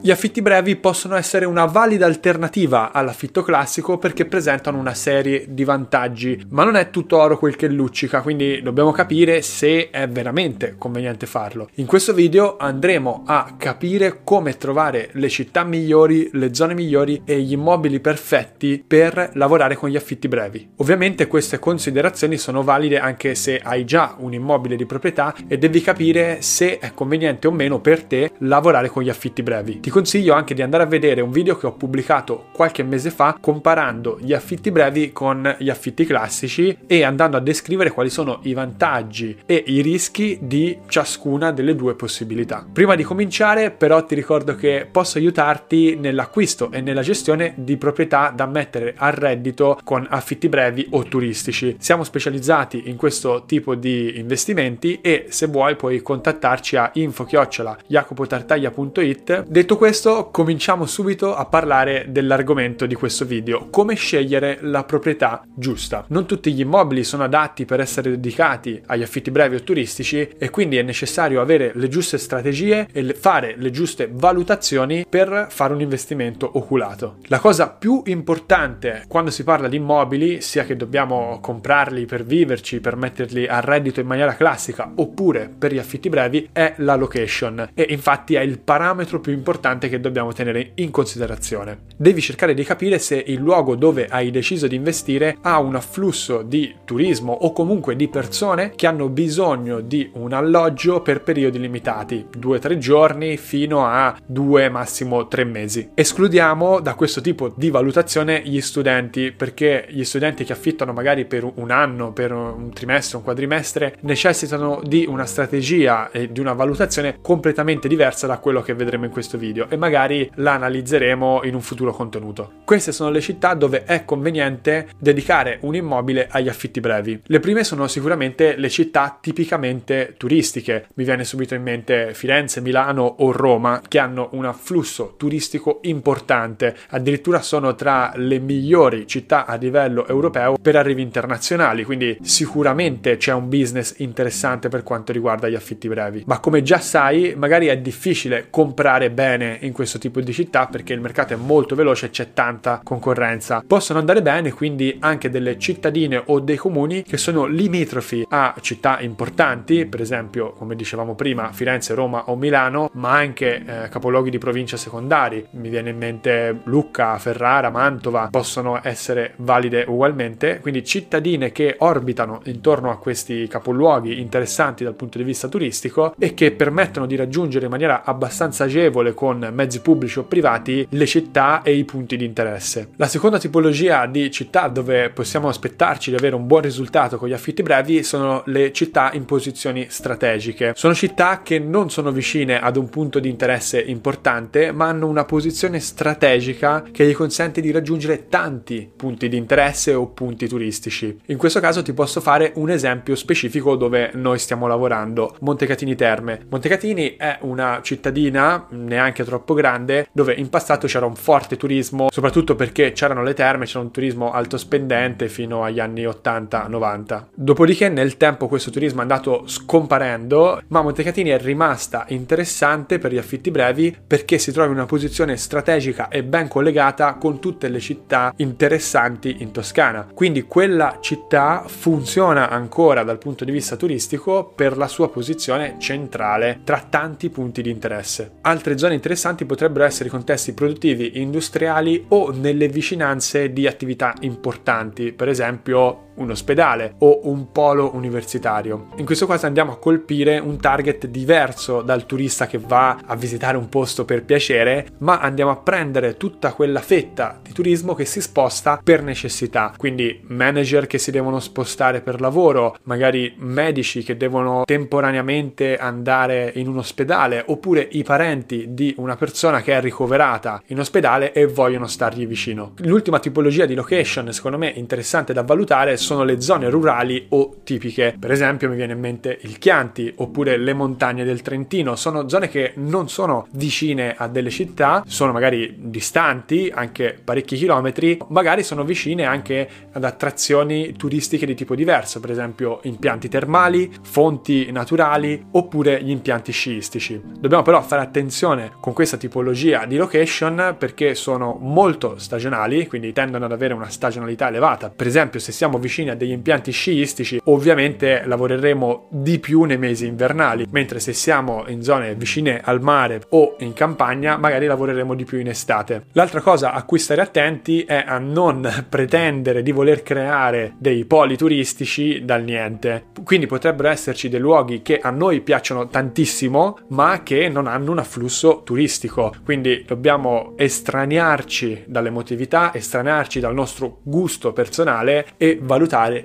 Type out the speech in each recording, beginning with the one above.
Gli affitti brevi possono essere una valida alternativa all'affitto classico perché presentano una serie di vantaggi, ma non è tutto oro quel che luccica, quindi dobbiamo capire se è veramente conveniente farlo. In questo video andremo a capire come trovare le città migliori, le zone migliori e gli immobili perfetti per lavorare con gli affitti brevi. Ovviamente queste considerazioni sono valide anche se hai già un immobile di proprietà e devi capire se è conveniente o meno per te lavorare con gli affitti brevi ti consiglio anche di andare a vedere un video che ho pubblicato qualche mese fa comparando gli affitti brevi con gli affitti classici e andando a descrivere quali sono i vantaggi e i rischi di ciascuna delle due possibilità. Prima di cominciare però ti ricordo che posso aiutarti nell'acquisto e nella gestione di proprietà da mettere a reddito con affitti brevi o turistici. Siamo specializzati in questo tipo di investimenti e se vuoi puoi contattarci a info-jacopotartaglia.it. Detto questo, cominciamo subito a parlare dell'argomento di questo video, come scegliere la proprietà giusta. Non tutti gli immobili sono adatti per essere dedicati agli affitti brevi o turistici e quindi è necessario avere le giuste strategie e fare le giuste valutazioni per fare un investimento oculato. La cosa più importante quando si parla di immobili, sia che dobbiamo comprarli per viverci, per metterli a reddito in maniera classica oppure per gli affitti brevi, è la location e infatti è il parametro più importante importante che dobbiamo tenere in considerazione. Devi cercare di capire se il luogo dove hai deciso di investire ha un afflusso di turismo o comunque di persone che hanno bisogno di un alloggio per periodi limitati, 2-3 giorni fino a 2 massimo 3 mesi. Escludiamo da questo tipo di valutazione gli studenti perché gli studenti che affittano magari per un anno, per un trimestre, un quadrimestre necessitano di una strategia e di una valutazione completamente diversa da quello che vedremo in questo video video e magari la analizzeremo in un futuro contenuto. Queste sono le città dove è conveniente dedicare un immobile agli affitti brevi. Le prime sono sicuramente le città tipicamente turistiche. Mi viene subito in mente Firenze, Milano o Roma che hanno un afflusso turistico importante, addirittura sono tra le migliori città a livello europeo per arrivi internazionali, quindi sicuramente c'è un business interessante per quanto riguarda gli affitti brevi. Ma come già sai, magari è difficile comprare bene in questo tipo di città perché il mercato è molto veloce e c'è tanta concorrenza. Possono andare bene quindi anche delle cittadine o dei comuni che sono limitrofi a città importanti, per esempio, come dicevamo prima, Firenze, Roma o Milano, ma anche eh, capoluoghi di provincia secondari. Mi viene in mente Lucca, Ferrara, Mantova, possono essere valide ugualmente. Quindi cittadine che orbitano intorno a questi capoluoghi interessanti dal punto di vista turistico e che permettono di raggiungere in maniera abbastanza agevole con con mezzi pubblici o privati le città e i punti di interesse. La seconda tipologia di città dove possiamo aspettarci di avere un buon risultato con gli affitti brevi sono le città in posizioni strategiche. Sono città che non sono vicine ad un punto di interesse importante, ma hanno una posizione strategica che gli consente di raggiungere tanti punti di interesse o punti turistici. In questo caso ti posso fare un esempio specifico dove noi stiamo lavorando. Montecatini Terme. Montecatini è una cittadina neanche troppo grande, dove in passato c'era un forte turismo, soprattutto perché c'erano le terme, c'era un turismo alto spendente fino agli anni 80-90. Dopodiché nel tempo questo turismo è andato scomparendo, ma Montecatini è rimasta interessante per gli affitti brevi perché si trova in una posizione strategica e ben collegata con tutte le città interessanti in Toscana. Quindi quella città funziona ancora dal punto di vista turistico per la sua posizione centrale tra tanti punti di interesse. Altre zone interessanti interessanti potrebbero essere i contesti produttivi industriali o nelle vicinanze di attività importanti, per esempio un ospedale o un polo universitario. In questo caso andiamo a colpire un target diverso dal turista che va a visitare un posto per piacere, ma andiamo a prendere tutta quella fetta di turismo che si sposta per necessità. Quindi manager che si devono spostare per lavoro, magari medici che devono temporaneamente andare in un ospedale, oppure i parenti di una persona che è ricoverata in ospedale e vogliono stargli vicino. L'ultima tipologia di location, secondo me interessante da valutare, sono le zone rurali o tipiche. Per esempio mi viene in mente il Chianti oppure le montagne del Trentino, sono zone che non sono vicine a delle città, sono magari distanti, anche parecchi chilometri, magari sono vicine anche ad attrazioni turistiche di tipo diverso, per esempio impianti termali, fonti naturali oppure gli impianti sciistici. Dobbiamo però fare attenzione con questa tipologia di location perché sono molto stagionali, quindi tendono ad avere una stagionalità elevata. Per esempio, se siamo vicini a degli impianti sciistici, ovviamente lavoreremo di più nei mesi invernali, mentre se siamo in zone vicine al mare o in campagna, magari lavoreremo di più in estate. L'altra cosa a cui stare attenti è a non pretendere di voler creare dei poli turistici dal niente. Quindi potrebbero esserci dei luoghi che a noi piacciono tantissimo, ma che non hanno un afflusso turistico. Quindi dobbiamo estraniarci dall'emotività, estraniarci dal nostro gusto personale e valutare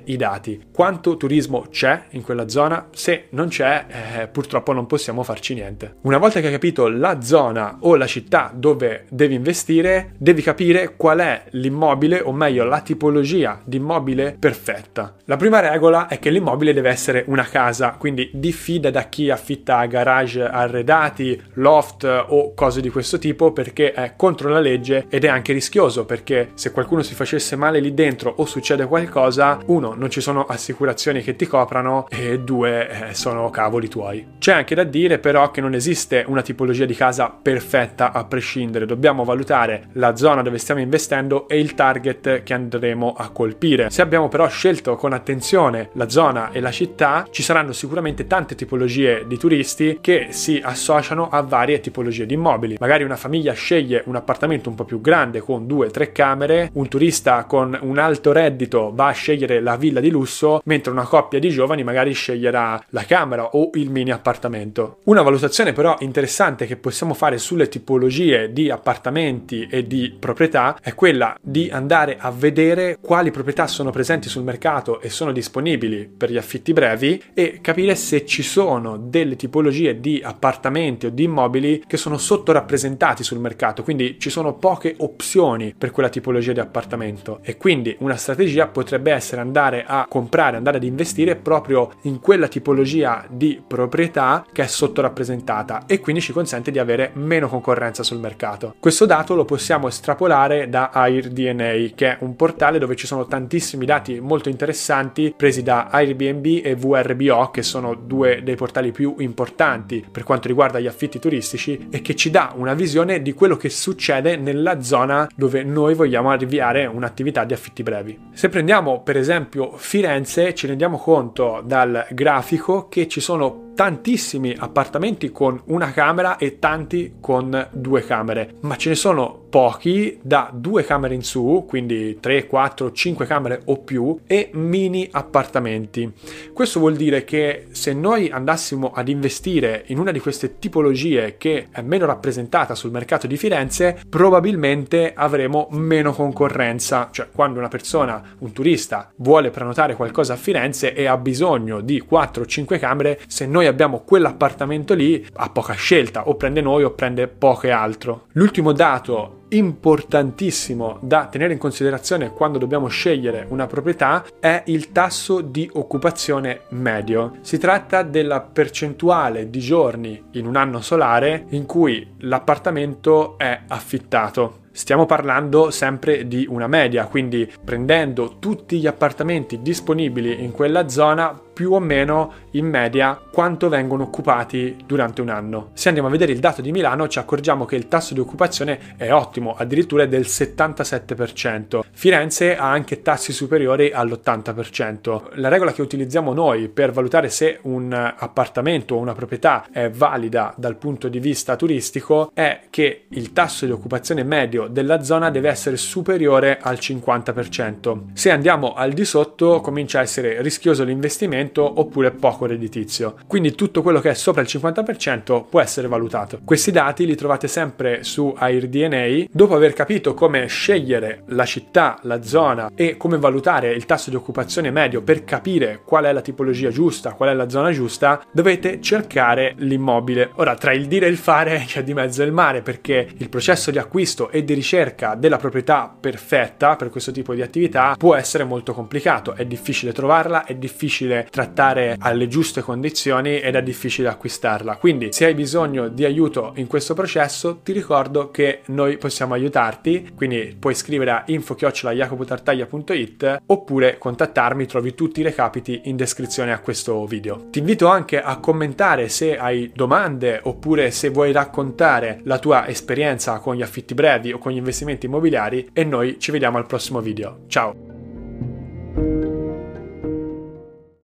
i dati. Quanto turismo c'è in quella zona? Se non c'è, eh, purtroppo non possiamo farci niente. Una volta che hai capito la zona o la città dove devi investire, devi capire qual è l'immobile o meglio la tipologia di immobile perfetta. La prima regola è che l'immobile deve essere una casa, quindi diffida da chi affitta garage arredati, loft o cose di questo tipo perché è contro la legge ed è anche rischioso perché se qualcuno si facesse male lì dentro o succede qualcosa, uno, non ci sono assicurazioni che ti coprano e due, eh, sono cavoli tuoi. C'è anche da dire però che non esiste una tipologia di casa perfetta a prescindere, dobbiamo valutare la zona dove stiamo investendo e il target che andremo a colpire. Se abbiamo però scelto con attenzione la zona e la città, ci saranno sicuramente tante tipologie di turisti che si associano a varie tipologie di immobili. Magari una famiglia sceglie un appartamento un po' più grande con due o tre camere, un turista con un alto reddito va a scegliere la villa di lusso, mentre una coppia di giovani magari sceglierà la camera o il mini appartamento. Una valutazione però interessante che possiamo fare sulle tipologie di appartamenti e di proprietà è quella di andare a vedere quali proprietà sono presenti sul mercato e sono disponibili per gli affitti brevi e capire se ci sono delle tipologie di appartamenti o di immobili che sono sottorappresentati sul mercato, quindi ci sono poche opzioni per quella tipologia di appartamento e quindi una strategia potrebbe essere andare a comprare, andare ad investire proprio in quella tipologia di proprietà che è sottorappresentata e quindi ci consente di avere meno concorrenza sul mercato. Questo dato lo possiamo estrapolare da AirDNA, che è un portale dove ci sono tantissimi dati molto interessanti presi da Airbnb e VRBO, che sono due dei portali più importanti per quanto riguarda gli affitti turistici e che ci dà una visione di quello che succede nella zona dove noi vogliamo avviare un'attività di affitti brevi. Se prendiamo per esempio Firenze, ci rendiamo conto dal grafico che ci sono tantissimi appartamenti con una camera e tanti con due camere, ma ce ne sono pochi da due camere in su, quindi 3, 4, 5 camere o più, e mini appartamenti. Questo vuol dire che se noi andassimo ad investire in una di queste tipologie che è meno rappresentata sul mercato di Firenze, probabilmente avremo meno concorrenza, cioè quando una persona, un turista, vuole prenotare qualcosa a Firenze e ha bisogno di 4 o 5 camere, se noi abbiamo quell'appartamento lì ha poca scelta, o prende noi o prende poco e altro. L'ultimo dato importantissimo da tenere in considerazione quando dobbiamo scegliere una proprietà è il tasso di occupazione medio. Si tratta della percentuale di giorni in un anno solare in cui l'appartamento è affittato. Stiamo parlando sempre di una media, quindi prendendo tutti gli appartamenti disponibili in quella zona, più o meno in media quanto vengono occupati durante un anno. Se andiamo a vedere il dato di Milano ci accorgiamo che il tasso di occupazione è ottimo, addirittura è del 77%. Firenze ha anche tassi superiori all'80%. La regola che utilizziamo noi per valutare se un appartamento o una proprietà è valida dal punto di vista turistico è che il tasso di occupazione medio della zona deve essere superiore al 50%. Se andiamo al di sotto comincia a essere rischioso l'investimento rendimento oppure poco redditizio. Quindi tutto quello che è sopra il 50% può essere valutato. Questi dati li trovate sempre su AirDNA. Dopo aver capito come scegliere la città, la zona e come valutare il tasso di occupazione medio per capire qual è la tipologia giusta, qual è la zona giusta, dovete cercare l'immobile. Ora, tra il dire e il fare c'è di mezzo il mare perché il processo di acquisto e di ricerca della proprietà perfetta per questo tipo di attività può essere molto complicato, è difficile trovarla, è difficile trattare alle giuste condizioni ed è difficile acquistarla. Quindi se hai bisogno di aiuto in questo processo, ti ricordo che noi possiamo aiutarti, quindi puoi scrivere a info-jacopotartaglia.it oppure contattarmi, trovi tutti i recapiti in descrizione a questo video. Ti invito anche a commentare se hai domande oppure se vuoi raccontare la tua esperienza con gli affitti brevi o con gli investimenti immobiliari e noi ci vediamo al prossimo video. Ciao!